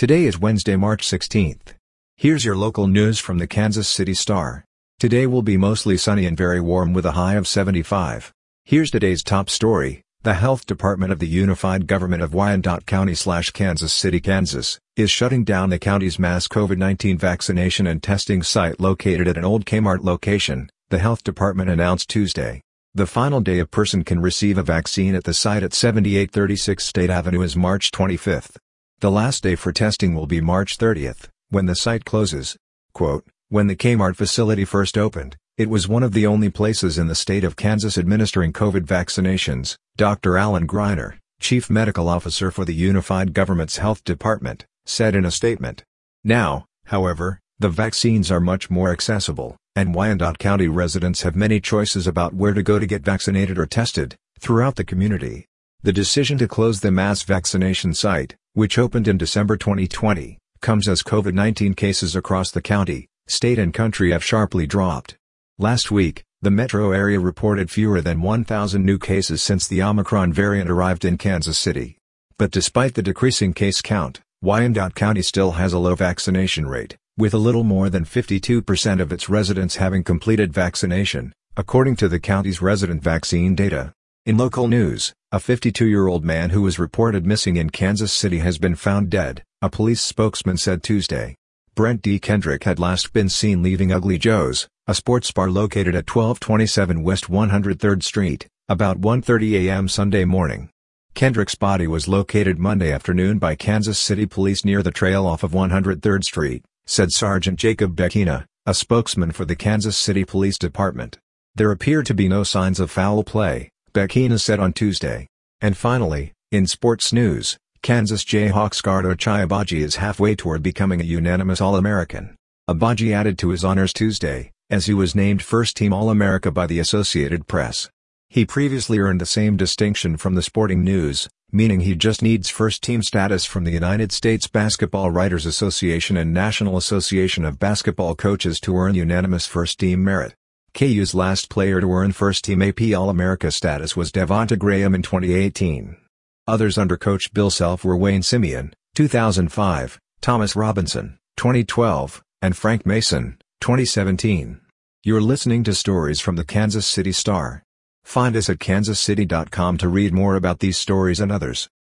Today is Wednesday, March 16th. Here's your local news from the Kansas City Star. Today will be mostly sunny and very warm with a high of 75. Here's today's top story. The Health Department of the Unified Government of Wyandotte County slash Kansas City, Kansas, is shutting down the county's mass COVID-19 vaccination and testing site located at an old Kmart location, the health department announced Tuesday. The final day a person can receive a vaccine at the site at 7836 State Avenue is March 25. The last day for testing will be March 30th, when the site closes. Quote, when the Kmart facility first opened, it was one of the only places in the state of Kansas administering COVID vaccinations, Dr. Alan Greiner, Chief Medical Officer for the Unified Government's Health Department, said in a statement. Now, however, the vaccines are much more accessible, and Wyandotte County residents have many choices about where to go to get vaccinated or tested, throughout the community. The decision to close the mass vaccination site, which opened in December 2020, comes as COVID-19 cases across the county, state and country have sharply dropped. Last week, the metro area reported fewer than 1,000 new cases since the Omicron variant arrived in Kansas City. But despite the decreasing case count, Wyandotte County still has a low vaccination rate, with a little more than 52% of its residents having completed vaccination, according to the county's resident vaccine data. In local news, a 52-year-old man who was reported missing in Kansas City has been found dead, a police spokesman said Tuesday. Brent D. Kendrick had last been seen leaving Ugly Joe's, a sports bar located at 1227 West 103rd Street, about 1.30 a.m. Sunday morning. Kendrick's body was located Monday afternoon by Kansas City police near the trail off of 103rd Street, said Sergeant Jacob Becchina, a spokesman for the Kansas City Police Department. There appear to be no signs of foul play, Becchina said on Tuesday. And finally, in sports news, Kansas Jayhawks guard Ochai Agbaji is halfway toward becoming a unanimous All-American. Agbaji added to his honors Tuesday, as he was named first-team All-America by the Associated Press. He previously earned the same distinction from the Sporting News, meaning he just needs first-team status from the United States Basketball Writers Association and National Association of Basketball Coaches to earn unanimous first-team merit. KU's last player to earn first-team AP All-America status was Devonté Graham in 2018. Others under coach Bill Self were Wayne Simien, 2005, Thomas Robinson, 2012, and Frank Mason, 2017. You're listening to stories from the Kansas City Star. Find us at kansascity.com to read more about these stories and others.